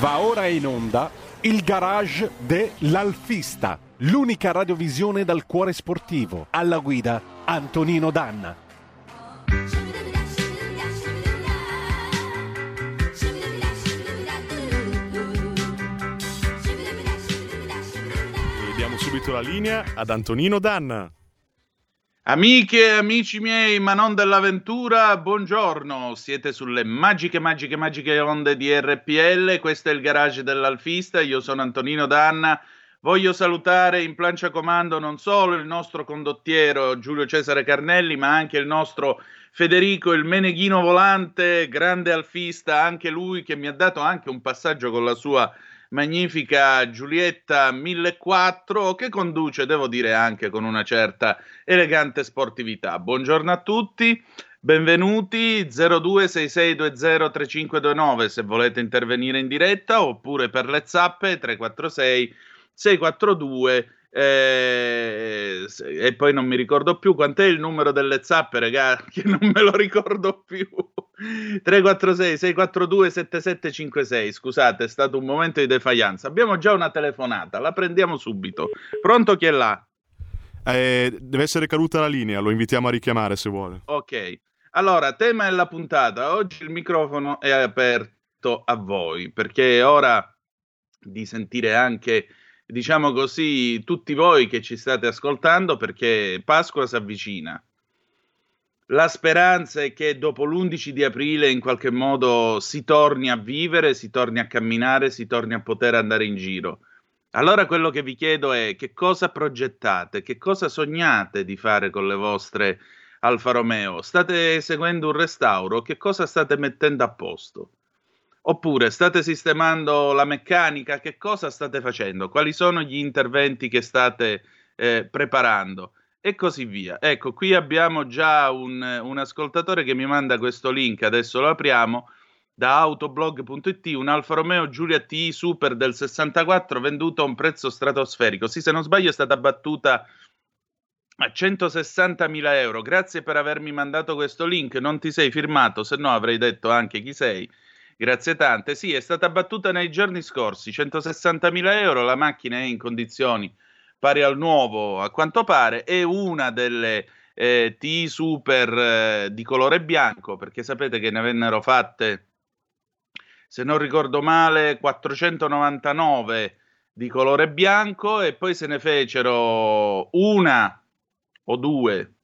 Va ora in onda il garage dell'Alfista, l'unica radiovisione dal cuore sportivo. Alla guida Antonino Danna. E diamo subito la linea ad Antonino Danna. Amiche e amici miei, ma non dell'avventura, buongiorno. Siete sulle magiche, magiche, magiche onde di RPL. Questo è il garage dell'Alfista. Io sono Antonino Danna. Voglio salutare in plancia comando non solo il nostro condottiero Giulio Cesare Carnelli, ma anche il nostro Federico, il Meneghino Volante, grande alfista, anche lui che mi ha dato anche un passaggio con la sua magnifica Giulietta 1004 che conduce, devo dire, anche con una certa elegante sportività. Buongiorno a tutti. Benvenuti 0266203529 se volete intervenire in diretta oppure per le zappe 346 642 eh, e poi non mi ricordo più quant'è il numero delle zappe, raga, che non me lo ricordo più. 346 642 7756. Scusate, è stato un momento di defianza. Abbiamo già una telefonata, la prendiamo subito. Pronto chi è là? Eh, deve essere caduta la linea, lo invitiamo a richiamare se vuole. Ok. Allora, tema della puntata. Oggi il microfono è aperto a voi perché è ora di sentire anche diciamo così, tutti voi che ci state ascoltando perché Pasqua si avvicina. La speranza è che dopo l'11 di aprile in qualche modo si torni a vivere, si torni a camminare, si torni a poter andare in giro. Allora quello che vi chiedo è che cosa progettate, che cosa sognate di fare con le vostre Alfa Romeo? State seguendo un restauro? Che cosa state mettendo a posto? Oppure state sistemando la meccanica? Che cosa state facendo? Quali sono gli interventi che state eh, preparando? E così via. Ecco, qui abbiamo già un, un ascoltatore che mi manda questo link, adesso lo apriamo da autoblog.it un Alfa Romeo Giulia TI Super del 64 venduto a un prezzo stratosferico. Sì, se non sbaglio è stata battuta a 160.000 euro. Grazie per avermi mandato questo link. Non ti sei firmato, se no avrei detto anche chi sei. Grazie tante. Sì, è stata battuta nei giorni scorsi, 160.000 euro, la macchina è in condizioni pari al nuovo a quanto pare, è una delle eh, T Super eh, di colore bianco, perché sapete che ne vennero fatte, se non ricordo male, 499 di colore bianco e poi se ne fecero una o due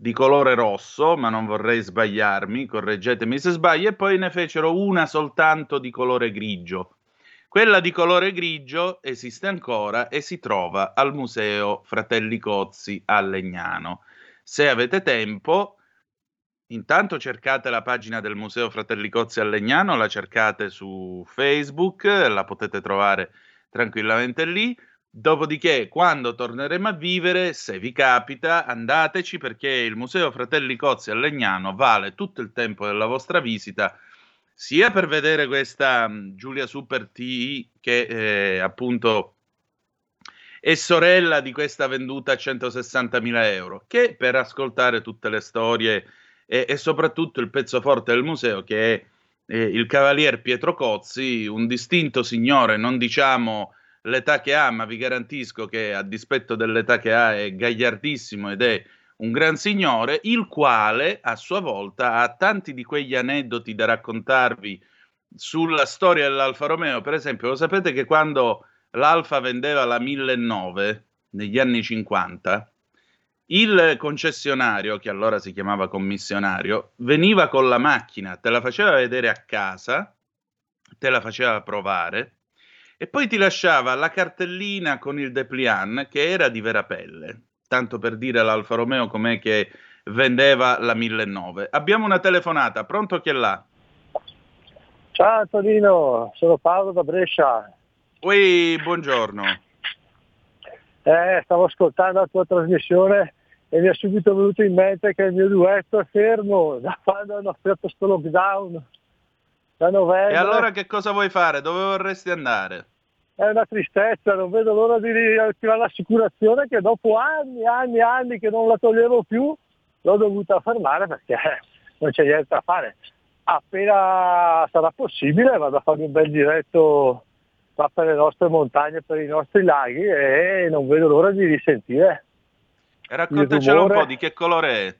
di colore rosso, ma non vorrei sbagliarmi, correggetemi se sbaglio, e poi ne fecero una soltanto di colore grigio. Quella di colore grigio esiste ancora e si trova al Museo Fratelli Cozzi a Legnano. Se avete tempo, intanto cercate la pagina del Museo Fratelli Cozzi a Legnano, la cercate su Facebook, la potete trovare tranquillamente lì. Dopodiché, quando torneremo a vivere, se vi capita, andateci perché il Museo Fratelli Cozzi a Legnano vale tutto il tempo della vostra visita, sia per vedere questa mm, Giulia Super T che eh, appunto è sorella di questa venduta a 160.000 euro, che per ascoltare tutte le storie e, e soprattutto il pezzo forte del museo che è eh, il Cavalier Pietro Cozzi, un distinto signore, non diciamo l'età che ha, ma vi garantisco che a dispetto dell'età che ha è gagliardissimo ed è un gran signore, il quale a sua volta ha tanti di quegli aneddoti da raccontarvi sulla storia dell'Alfa Romeo. Per esempio, lo sapete che quando l'Alfa vendeva la 1009 negli anni 50, il concessionario, che allora si chiamava commissionario, veniva con la macchina, te la faceva vedere a casa, te la faceva provare e poi ti lasciava la cartellina con il depliant che era di vera pelle, tanto per dire all'Alfa Romeo com'è che vendeva la 1009. Abbiamo una telefonata, pronto chi è là? Ciao Antonino, sono Paolo da Brescia. Ui, buongiorno. Eh, stavo ascoltando la tua trasmissione e mi è subito venuto in mente che il mio duetto è fermo da quando hanno aperto questo lockdown da novembre. E allora che cosa vuoi fare? Dove vorresti andare? È una tristezza, non vedo l'ora di attivare l'assicurazione che dopo anni, anni, anni che non la toglievo più, l'ho dovuta fermare perché non c'è niente da fare. appena sarà possibile vado a fare un bel giretto qua per le nostre montagne, per i nostri laghi e non vedo l'ora di risentire. E raccontacelo un po' di che colore è.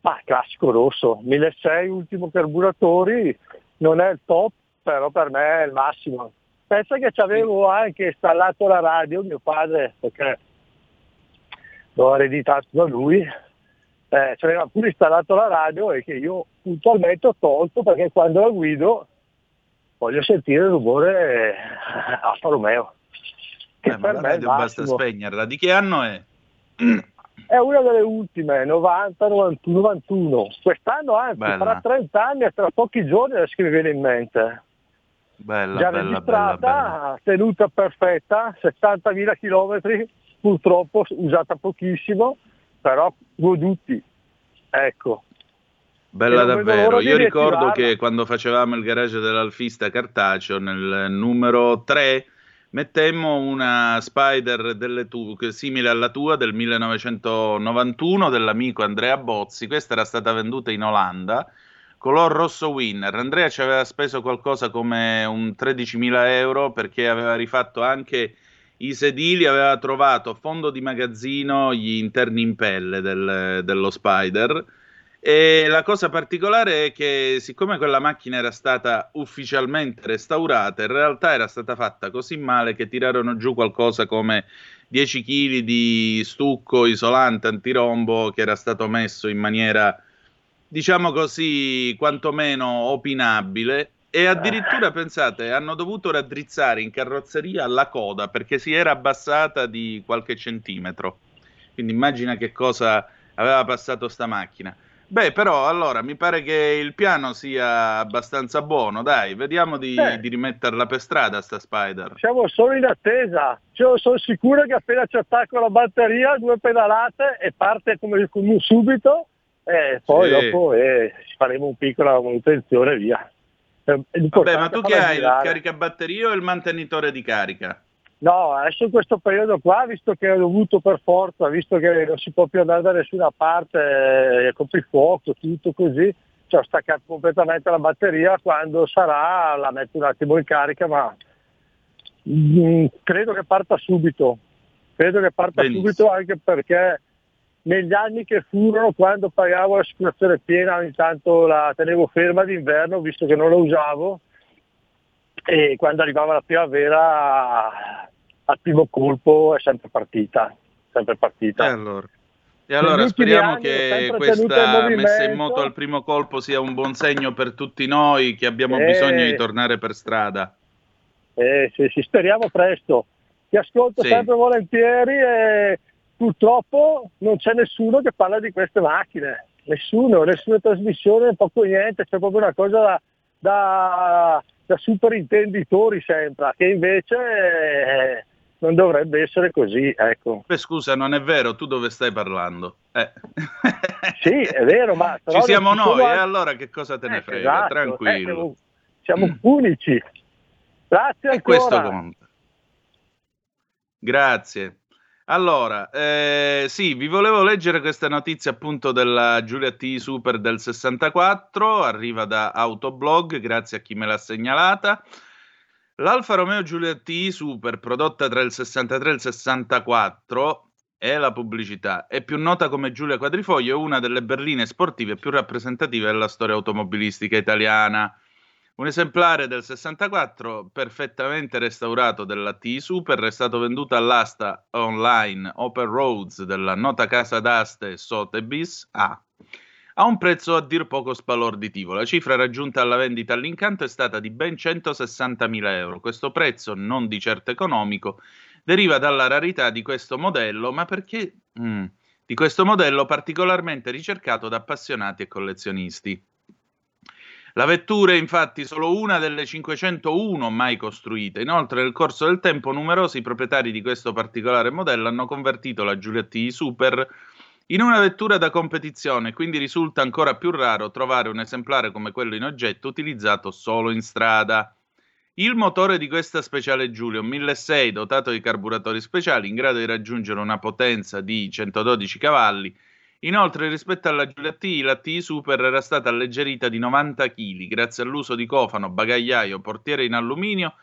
Ma classico rosso, 1600 ultimo carburatori, non è il top, però per me è il massimo. Pensa che ci avevo anche installato la radio, mio padre, perché l'ho ereditato da lui, eh, ci aveva pure installato la radio e che io puntualmente ho tolto perché quando la guido voglio sentire il rumore Alfa Romeo. Che eh, per la radio basta spegnerla. Di che anno è? È una delle ultime, 90, 91, 91. Quest'anno anzi, bella. farà 30 anni e tra pochi giorni adesso che mi viene in mente. Bella, Già bella, registrata, bella, tenuta perfetta, 70.000 km, purtroppo usata pochissimo, però goduti. Ecco. Bella davvero. Io ricordo che quando facevamo il garage dell'Alfista Cartaceo, nel numero 3 mettemmo una Spider tu- simile alla tua del 1991 dell'amico Andrea Bozzi. Questa era stata venduta in Olanda, color rosso winner. Andrea ci aveva speso qualcosa come un 13.000 euro perché aveva rifatto anche i sedili, aveva trovato fondo di magazzino gli interni in pelle del, dello Spider e la cosa particolare è che, siccome quella macchina era stata ufficialmente restaurata, in realtà era stata fatta così male che tirarono giù qualcosa come 10 kg di stucco isolante antirombo che era stato messo in maniera, diciamo così, quantomeno opinabile. E addirittura, pensate, hanno dovuto raddrizzare in carrozzeria la coda perché si era abbassata di qualche centimetro. Quindi immagina che cosa aveva passato sta macchina. Beh, però allora mi pare che il piano sia abbastanza buono, dai, vediamo di, eh. di rimetterla per strada sta Spider. Siamo solo in attesa, cioè, sono sicuro che appena ci attacco la batteria, due pedalate e parte come, come subito e poi sì. dopo eh, faremo un piccola manutenzione e via. Vabbè, ma tu che hai, il caricabatterie o il mantenitore di carica? No, adesso in questo periodo qua, visto che ho dovuto per forza, visto che non si può più andare da nessuna parte, eh, coprifuoco, tutto così, cioè, ho staccato completamente la batteria, quando sarà la metto un attimo in carica, ma mh, mm, credo che parta subito, credo che parta Benissimo. subito anche perché negli anni che furono quando pagavo l'assicurazione piena ogni tanto la tenevo ferma d'inverno visto che non la usavo e quando arrivava la primavera al primo colpo è sempre partita. Sempre partita. E allora, e allora speriamo che questa messa in moto al primo colpo sia un buon segno per tutti noi che abbiamo eh, bisogno di tornare per strada. Eh, sì, sì, speriamo presto. Ti ascolto sì. sempre volentieri e purtroppo non c'è nessuno che parla di queste macchine. Nessuno, nessuna trasmissione, poco niente, c'è proprio una cosa da, da, da superintenditori sembra, che invece... Eh, non dovrebbe essere così, ecco. Beh, scusa, non è vero, tu dove stai parlando? Eh. sì, è vero, ma... Ci siamo noi, e allora che cosa te ne eh, frega? Esatto, Tranquillo. Eh, siamo, siamo mm. unici. Grazie e questo conta. Grazie. Allora, eh, sì, vi volevo leggere questa notizia appunto della Giulia T Super del 64, arriva da Autoblog, grazie a chi me l'ha segnalata. L'Alfa Romeo Giulietta Super, prodotta tra il 63 e il 64, è la pubblicità. È più nota come Giulia Quadrifoglio, è una delle berline sportive più rappresentative della storia automobilistica italiana. Un esemplare del 64, perfettamente restaurato della T Super, è stato venduto all'asta online Open Roads della nota casa d'aste Sotheby's A a un prezzo a dir poco sbalorditivo. La cifra raggiunta alla vendita all'incanto è stata di ben 160.000 euro. Questo prezzo, non di certo economico, deriva dalla rarità di questo modello, ma perché mm, di questo modello particolarmente ricercato da appassionati e collezionisti. La vettura è infatti solo una delle 501 mai costruite. Inoltre, nel corso del tempo, numerosi proprietari di questo particolare modello hanno convertito la Giulietti Super in una vettura da competizione, quindi risulta ancora più raro trovare un esemplare come quello in oggetto utilizzato solo in strada. Il motore di questa speciale Giulio 1600, dotato di carburatori speciali in grado di raggiungere una potenza di 112 cavalli, Inoltre, rispetto alla Giulia T, la T Super era stata alleggerita di 90 kg grazie all'uso di cofano, bagagliaio, portiere in alluminio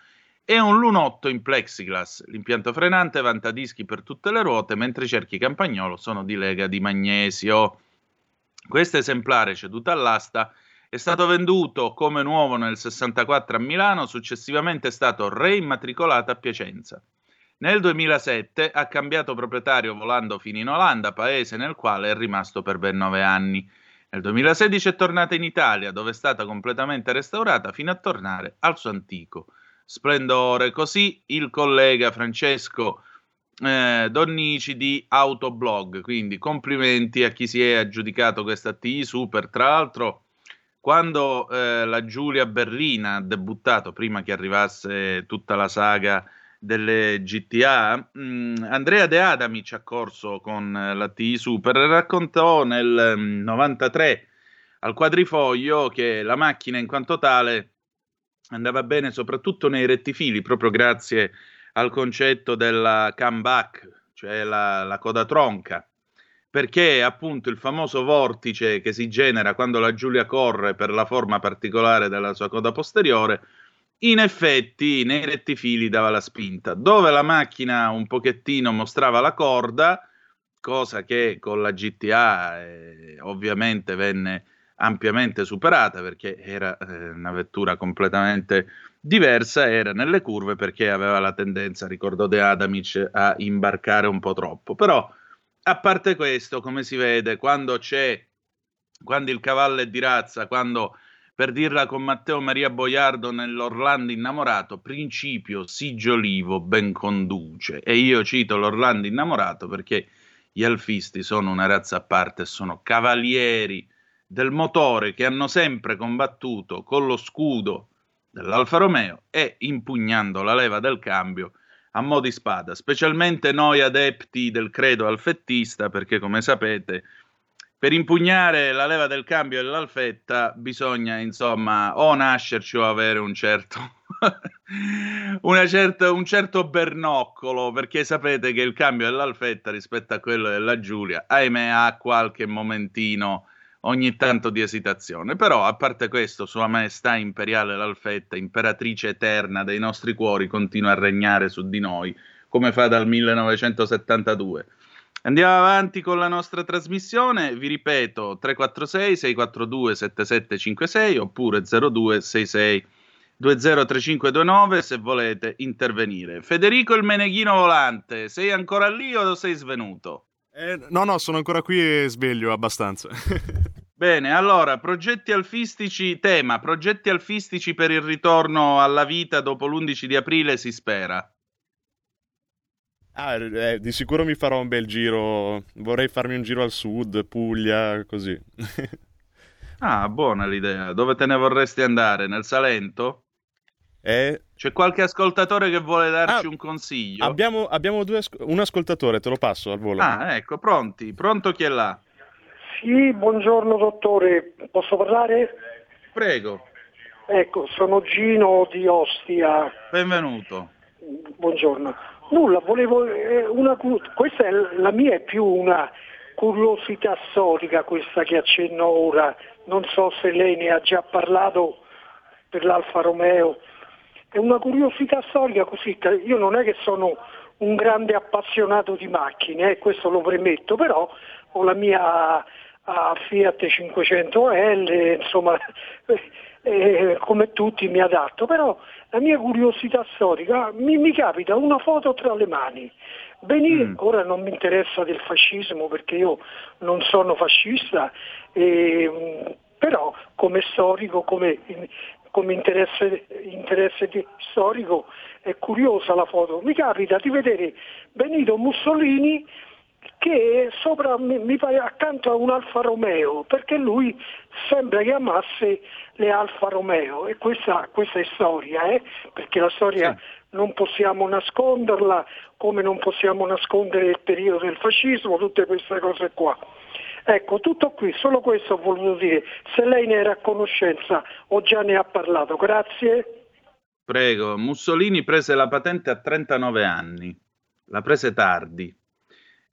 e un lunotto in plexiglass. L'impianto frenante vanta dischi per tutte le ruote, mentre i cerchi campagnolo sono di lega di magnesio. Questo esemplare ceduto all'asta è stato venduto come nuovo nel 64 a Milano, successivamente è stato reimmatricolato a Piacenza. Nel 2007 ha cambiato proprietario volando fino in Olanda, paese nel quale è rimasto per ben nove anni. Nel 2016 è tornata in Italia, dove è stata completamente restaurata fino a tornare al suo antico splendore. Così il collega Francesco eh, Donnici di Autoblog. Quindi complimenti a chi si è aggiudicato questa TI Super. Tra l'altro, quando eh, la Giulia Berlina ha debuttato, prima che arrivasse tutta la saga delle GTA, mh, mm, Andrea De Adami ci ha corso con eh, la TI Super raccontò nel mh, mm, 93 al quadrifoglio che la macchina in quanto tale andava bene soprattutto nei rettifili, proprio grazie al concetto della comeback, cioè la, la coda tronca, perché appunto il famoso vortice che si genera quando la Giulia corre per la forma particolare della sua coda posteriore, in effetti nei rettifili dava la spinta. Dove la macchina un pochettino mostrava la corda, cosa che con la GTA eh, ovviamente venne ampiamente superata perché era eh, una vettura completamente diversa, era nelle curve perché aveva la tendenza, ricordo De Adamic, a imbarcare un po' troppo. Però, a parte questo, come si vede, quando c'è, quando il cavallo è di razza, quando per dirla con Matteo Maria Boiardo nell'Orlando innamorato, principio sigiolivo ben conduce. E io cito l'Orlando innamorato perché gli alfisti sono una razza a parte, sono cavalieri del motore che hanno sempre combattuto con lo scudo dell'Alfa Romeo e impugnando la leva del cambio a mo' di spada, specialmente noi adepti del credo alfettista, perché come sapete, per impugnare la leva del cambio dell'alfetta bisogna, insomma, o nascerci o avere un certo, certa, un certo bernoccolo, perché sapete che il cambio dell'alfetta rispetto a quello della Giulia, ahimè, ha qualche momentino ogni tanto di esitazione. Però, a parte questo, Sua Maestà Imperiale l'Alfetta, imperatrice eterna dei nostri cuori, continua a regnare su di noi, come fa dal 1972. Andiamo avanti con la nostra trasmissione, vi ripeto 346 642 7756 oppure 0266 203529 se volete intervenire. Federico il Meneghino Volante, sei ancora lì o sei svenuto? Eh, no, no, sono ancora qui e sveglio abbastanza. Bene, allora, progetti alfistici, tema, progetti alfistici per il ritorno alla vita dopo l'11 di aprile si spera. Ah, eh, di sicuro mi farò un bel giro, vorrei farmi un giro al sud, Puglia, così. ah, buona l'idea. Dove te ne vorresti andare? Nel Salento? Eh... C'è qualche ascoltatore che vuole darci ah, un consiglio? Abbiamo, abbiamo due, un ascoltatore, te lo passo al volo. Ah, ecco, pronti. Pronto chi è là? Sì, buongiorno dottore, posso parlare? Prego. Ecco, sono Gino di Ostia. Benvenuto. Buongiorno. Nulla, volevo eh, una, questa è la mia è più una curiosità storica questa che accenno ora. Non so se lei ne ha già parlato per l'Alfa Romeo è una curiosità storica così, io non è che sono un grande appassionato di macchine, eh, questo lo premetto, però ho la mia uh, Fiat 500L, insomma, eh, come tutti mi adatto, però la mia curiosità storica mi, mi capita una foto tra le mani. Benire, mm. ora non mi interessa del fascismo perché io non sono fascista, eh, però come storico, come come interesse, interesse storico è curiosa la foto. Mi capita di vedere Benito Mussolini che sopra, mi, mi pare accanto a un Alfa Romeo, perché lui sembra che amasse le Alfa Romeo e questa, questa è storia, eh? perché la storia sì. non possiamo nasconderla, come non possiamo nascondere il periodo del fascismo, tutte queste cose qua. Ecco, tutto qui, solo questo ho voluto dire. Se lei ne era a conoscenza o già ne ha parlato, grazie. Prego, Mussolini prese la patente a 39 anni, la prese tardi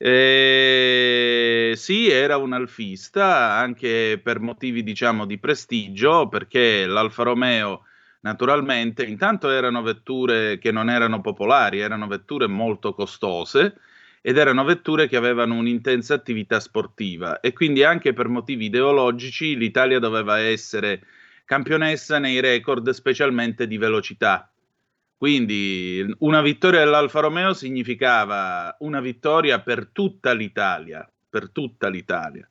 Eh, sì, era un alfista anche per motivi diciamo di prestigio, perché l'Alfa Romeo naturalmente intanto erano vetture che non erano popolari, erano vetture molto costose ed erano vetture che avevano un'intensa attività sportiva e quindi anche per motivi ideologici l'Italia doveva essere campionessa nei record specialmente di velocità quindi una vittoria dell'Alfa Romeo significava una vittoria per tutta l'Italia, per tutta l'Italia.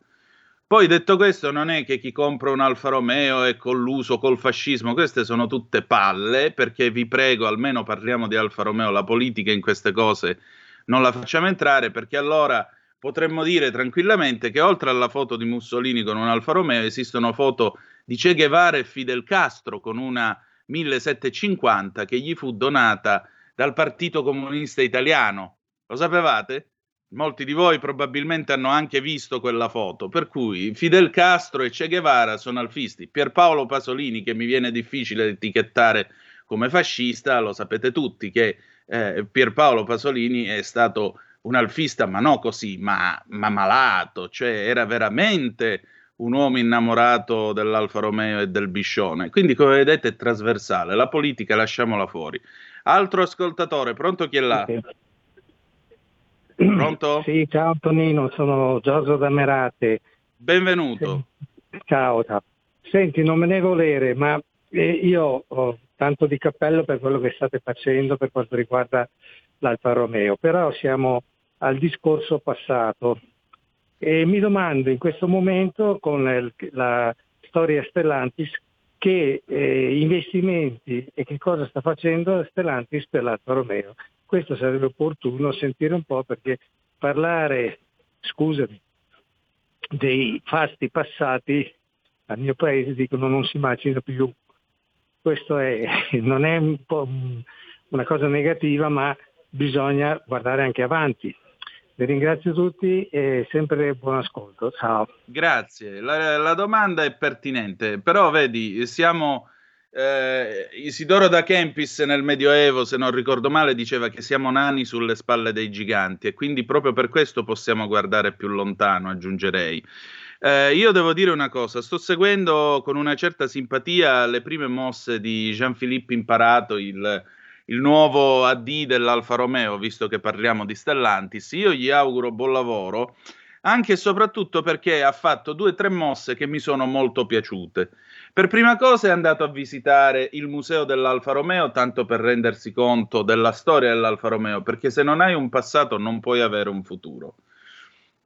Poi detto questo, non è che chi compra un Alfa Romeo è colluso col fascismo, queste sono tutte palle, perché vi prego, almeno parliamo di Alfa Romeo, la politica in queste cose non la facciamo entrare, perché allora potremmo dire tranquillamente che oltre alla foto di Mussolini con un Alfa Romeo esistono foto di Che Guevara e Fidel Castro con una 1750 che gli fu donata dal Partito Comunista Italiano. Lo sapevate? Molti di voi probabilmente hanno anche visto quella foto, per cui Fidel Castro e Che Guevara sono alfisti. Pierpaolo Pasolini, che mi viene difficile etichettare come fascista, lo sapete tutti che eh, Pierpaolo Pasolini è stato un alfista, ma non così, ma, ma malato, cioè era veramente un uomo innamorato dell'Alfa Romeo e del Biscione. Quindi, come vedete, è trasversale. La politica lasciamola fuori. Altro ascoltatore, pronto chi è là? Pronto? Sì, ciao Antonino, sono Giorgio da Merate. Benvenuto. Ciao, ciao. Senti, non me ne volere, ma eh, io ho tanto di cappello per quello che state facendo per quanto riguarda l'Alfa Romeo, però siamo al discorso passato e mi domando in questo momento, con la storia Stellantis, che eh, investimenti e che cosa sta facendo Stellantis per l'Alfa Romeo. Questo sarebbe opportuno sentire un po' perché parlare, scusami, dei fasti passati al mio paese dicono non si immagina più. Questo è, non è un una cosa negativa, ma bisogna guardare anche avanti. Vi ringrazio tutti e sempre buon ascolto. Ciao. Grazie. La, la domanda è pertinente, però vedi, siamo... Eh, Isidoro da Kempis nel Medioevo, se non ricordo male, diceva che siamo nani sulle spalle dei giganti e quindi proprio per questo possiamo guardare più lontano, aggiungerei. Eh, io devo dire una cosa, sto seguendo con una certa simpatia le prime mosse di Jean-Philippe Imparato, il il nuovo AD dell'Alfa Romeo, visto che parliamo di Stellantis. Io gli auguro buon lavoro, anche e soprattutto perché ha fatto due o tre mosse che mi sono molto piaciute. Per prima cosa è andato a visitare il museo dell'Alfa Romeo, tanto per rendersi conto della storia dell'Alfa Romeo, perché se non hai un passato non puoi avere un futuro.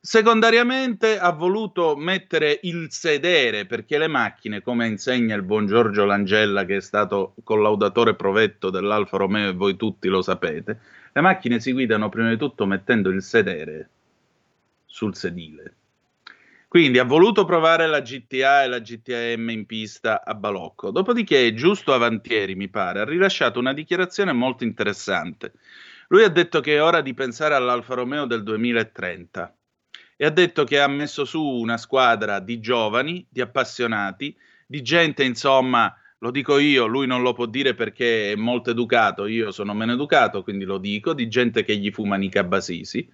Secondariamente ha voluto mettere il sedere perché le macchine, come insegna il buon Giorgio Langella, che è stato collaudatore provetto dell'Alfa Romeo e voi tutti lo sapete, le macchine si guidano prima di tutto mettendo il sedere sul sedile. Quindi ha voluto provare la GTA e la GTM in pista a Balocco. Dopodiché, giusto avantieri, mi pare, ha rilasciato una dichiarazione molto interessante. Lui ha detto che è ora di pensare all'Alfa Romeo del 2030 e ha detto che ha messo su una squadra di giovani, di appassionati, di gente, insomma, lo dico io, lui non lo può dire perché è molto educato, io sono meno educato, quindi lo dico, di gente che gli fuma Nica Basisi.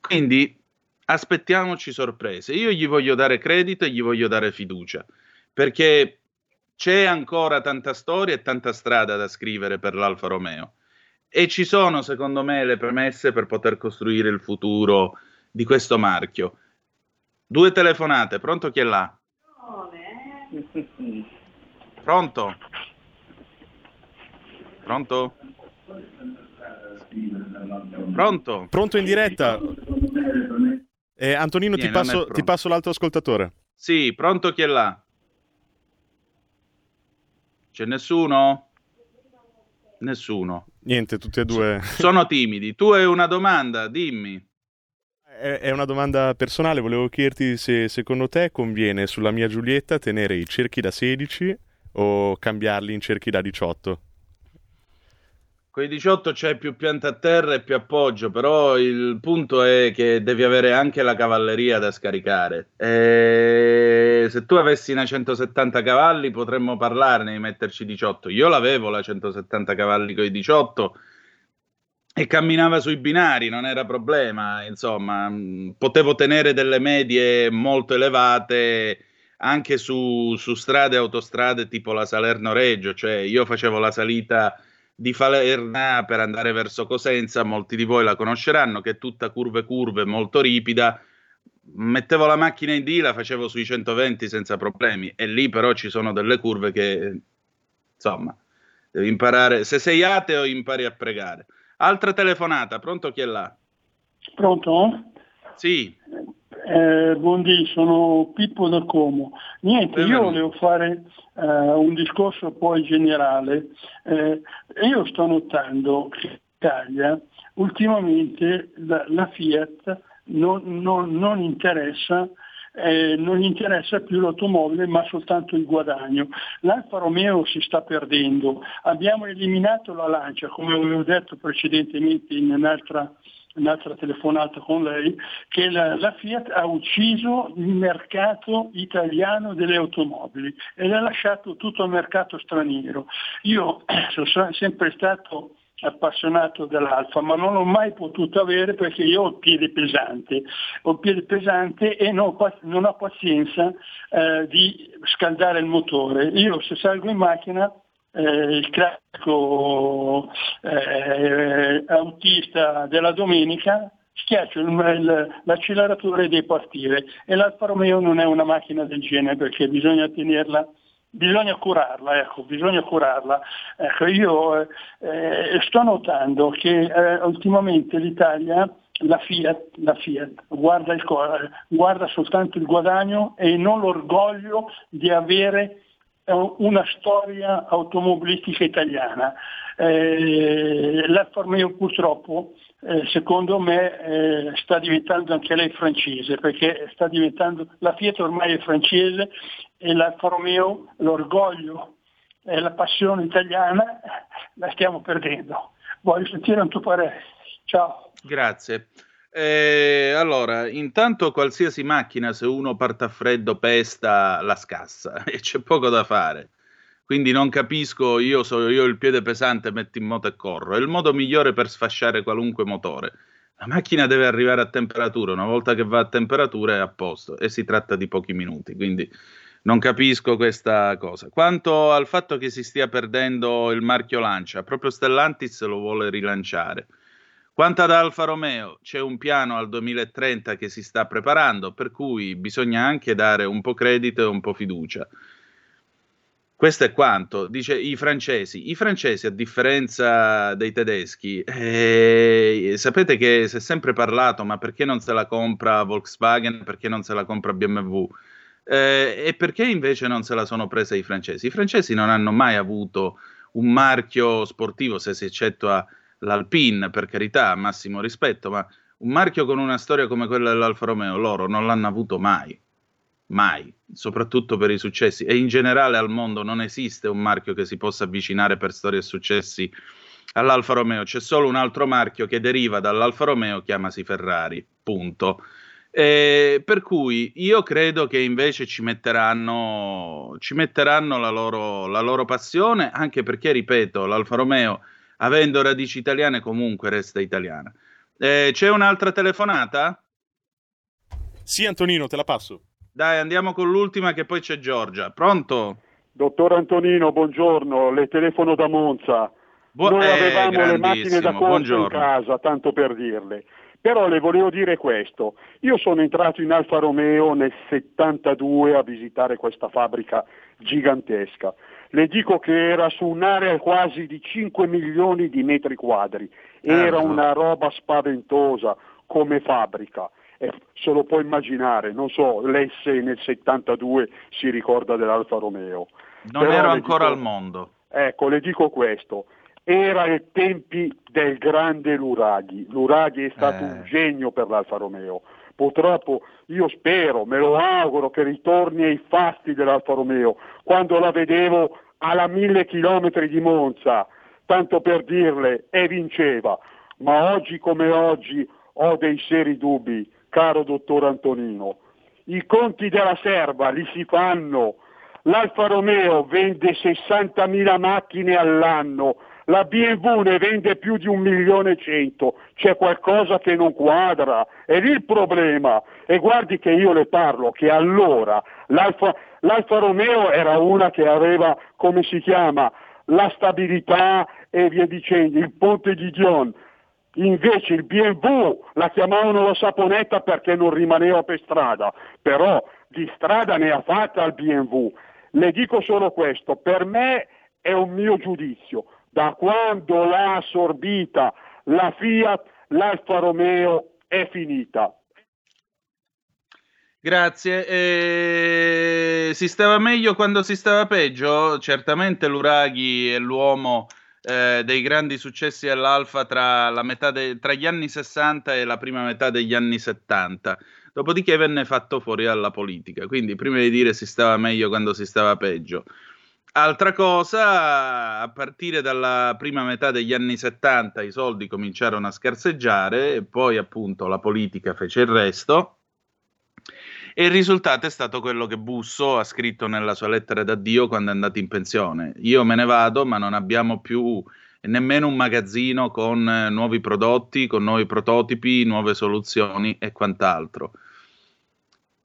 Quindi aspettiamoci sorprese. Io gli voglio dare credito e gli voglio dare fiducia, perché c'è ancora tanta storia e tanta strada da scrivere per l'Alfa Romeo. E ci sono, secondo me, le premesse per poter costruire il futuro di questo marchio. Due telefonate, pronto chi è là? Pronto? Pronto? Pronto? Pronto in diretta? Eh, Antonino, ti, passo, ti passo l'altro ascoltatore. Sì, pronto chi è là? C'è nessuno? Nessuno. Niente, tutti e due. Sono timidi. Tu hai una domanda, dimmi. È una domanda personale, volevo chiederti se secondo te conviene sulla mia Giulietta tenere i cerchi da 16 o cambiarli in cerchi da 18? Con i 18 c'è più pianta a terra e più appoggio, però il punto è che devi avere anche la cavalleria da scaricare. E se tu avessi una 170 cavalli potremmo parlarne di metterci 18. Io l'avevo la 170 cavalli con i 18 e camminava sui binari, non era problema, insomma, potevo tenere delle medie molto elevate anche su, su strade e autostrade tipo la Salerno-Reggio, cioè io facevo la salita di Falerna per andare verso Cosenza, molti di voi la conosceranno, che è tutta curve curve, molto ripida, mettevo la macchina in D, la facevo sui 120 senza problemi, e lì però ci sono delle curve che, insomma, devi imparare, se sei ateo impari a pregare. Altra telefonata, pronto chi è là? Pronto? Sì. Eh, buondì, sono Pippo da Como. Niente, io volevo fare eh, un discorso poi generale. Eh, io sto notando che in Italia ultimamente la, la Fiat non, non, non interessa eh, non gli interessa più l'automobile ma soltanto il guadagno. L'Alfa Romeo si sta perdendo, abbiamo eliminato la Lancia, come avevo detto precedentemente in un'altra, un'altra telefonata con lei, che la, la, Fiat ha ucciso il mercato italiano delle automobili e l'ha lasciato tutto al mercato straniero. Io sono sempre stato appassionato dell'alfa, ma non l'ho mai potuto avere perché io ho il piede pesante, ho il piede pesante e non, non ho pazienza eh, di scaldare il motore. Io se salgo in macchina eh, il classico eh, autista della domenica schiaccio il, il, l'acceleratore e devi partire e l'Alfa Romeo non è una macchina del genere perché bisogna tenerla bisogna curarla, ecco, bisogna curarla. Ecco, io eh, sto notando che eh, ultimamente l'Italia, la Fiat, la Fiat guarda, il, guarda, soltanto il guadagno e non l'orgoglio di avere eh, una storia automobilistica italiana. Eh, L'Alfa Romeo purtroppo eh, secondo me eh, sta diventando anche lei francese, perché sta diventando, la Fiat ormai è francese e l'Alfa Romeo, l'orgoglio e la passione italiana la stiamo perdendo. Voglio sentire un tuo parere. Ciao. Grazie. Eh, allora, intanto qualsiasi macchina, se uno parte a freddo, pesta, la scassa e c'è poco da fare. Quindi non capisco, io, so, io il piede pesante, metto in moto e corro. È il modo migliore per sfasciare qualunque motore. La macchina deve arrivare a temperatura, una volta che va a temperatura è a posto e si tratta di pochi minuti, quindi non capisco questa cosa. Quanto al fatto che si stia perdendo il marchio Lancia, proprio Stellantis lo vuole rilanciare. Quanto ad Alfa Romeo, c'è un piano al 2030 che si sta preparando, per cui bisogna anche dare un po' credito e un po' fiducia. Questo è quanto, dice i francesi. I francesi, a differenza dei tedeschi, eh, sapete che si è sempre parlato, ma perché non se la compra Volkswagen, perché non se la compra BMW? Eh, e perché invece non se la sono presa i francesi? I francesi non hanno mai avuto un marchio sportivo, se si eccettua l'Alpine, per carità, massimo rispetto, ma un marchio con una storia come quella dell'Alfa Romeo, loro non l'hanno avuto mai mai, soprattutto per i successi. E in generale al mondo non esiste un marchio che si possa avvicinare per storie e successi all'Alfa Romeo. C'è solo un altro marchio che deriva dall'Alfa Romeo, chiamasi Ferrari. Punto. Eh, per cui io credo che invece ci metteranno, ci metteranno la, loro, la loro passione, anche perché, ripeto, l'Alfa Romeo, avendo radici italiane, comunque resta italiana. Eh, c'è un'altra telefonata? Sì, Antonino, te la passo. Dai, andiamo con l'ultima che poi c'è Giorgia. Pronto? Dottor Antonino, buongiorno, le telefono da Monza. Bu- Noi eh, avevamo le macchine da corsa in casa, tanto per dirle. Però le volevo dire questo, io sono entrato in Alfa Romeo nel 72 a visitare questa fabbrica gigantesca. Le dico che era su un'area quasi di 5 milioni di metri quadri, era certo. una roba spaventosa come fabbrica eh, se lo può immaginare, non so, se nel 72 si ricorda dell'Alfa Romeo. Non Però ero ancora dico, al mondo. Ecco, le dico questo, era ai tempi del grande Luraghi, Luraghi è stato eh. un genio per l'Alfa Romeo, purtroppo io spero, me lo auguro che ritorni ai fasti dell'Alfa Romeo, quando la vedevo alla mille chilometri di Monza, tanto per dirle, e vinceva, ma oggi come oggi ho dei seri dubbi caro dottor Antonino. I conti della serva li si fanno. L'Alfa Romeo vende 60.000 macchine all'anno, la BMW ne vende più di un milione e cento, c'è qualcosa che non quadra, è lì il problema. E guardi che io le parlo, che allora l'Alfa, l'Alfa Romeo era una che aveva, come si chiama, la stabilità e via dicendo, il ponte di Dion. Invece il BMW la chiamavano la saponetta perché non rimaneva per strada, però di strada ne ha fatta il BMW. Le dico solo questo, per me è un mio giudizio. Da quando l'ha assorbita la Fiat, l'Alfa Romeo è finita. Grazie. Eh, si stava meglio quando si stava peggio? Certamente l'Uraghi è l'uomo eh, dei grandi successi all'Alfa tra, de- tra, gli anni 60 e la prima metà degli anni 70. Dopodiché venne fatto fuori dalla politica. Quindi, prima di dire si stava meglio quando si stava peggio. Altra cosa, a partire dalla prima metà degli anni 70 i soldi cominciarono a scarseggiare e poi appunto la politica fece il resto e il risultato è stato quello che Busso ha scritto nella sua lettera d'addio quando è andato in pensione. Io me ne vado, ma non abbiamo più nemmeno un magazzino con eh, nuovi prodotti, con nuovi prototipi, nuove soluzioni e quant'altro.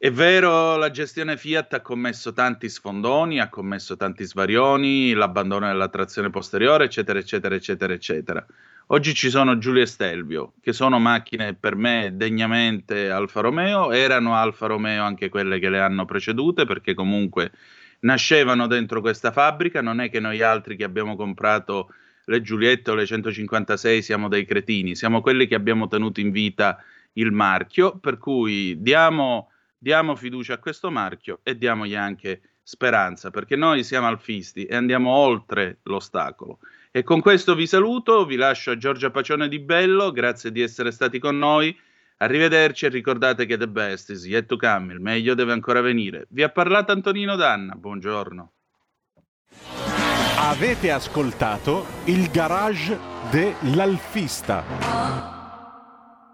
È vero, la gestione Fiat ha commesso tanti sfondoni, ha commesso tanti svarioni, l'abbandono della trazione posteriore, eccetera, eccetera, eccetera, eccetera. Oggi ci sono Giulia e Stelvio, che sono macchine per me degnamente Alfa Romeo, erano Alfa Romeo anche quelle che le hanno precedute, perché comunque nascevano dentro questa fabbrica, non è che noi altri che abbiamo comprato le Giuliette o le 156 siamo dei cretini, siamo quelli che abbiamo tenuto in vita il marchio, per cui diamo, diamo fiducia a questo marchio e diamogli anche speranza, perché noi siamo alfisti e andiamo oltre l'ostacolo. E con questo vi saluto, vi lascio a Giorgia Pacione di Bello, grazie di essere stati con noi. Arrivederci e ricordate che the best is yet to come, il meglio deve ancora venire. Vi ha parlato Antonino Danna, buongiorno. Avete ascoltato il garage dell'alfista.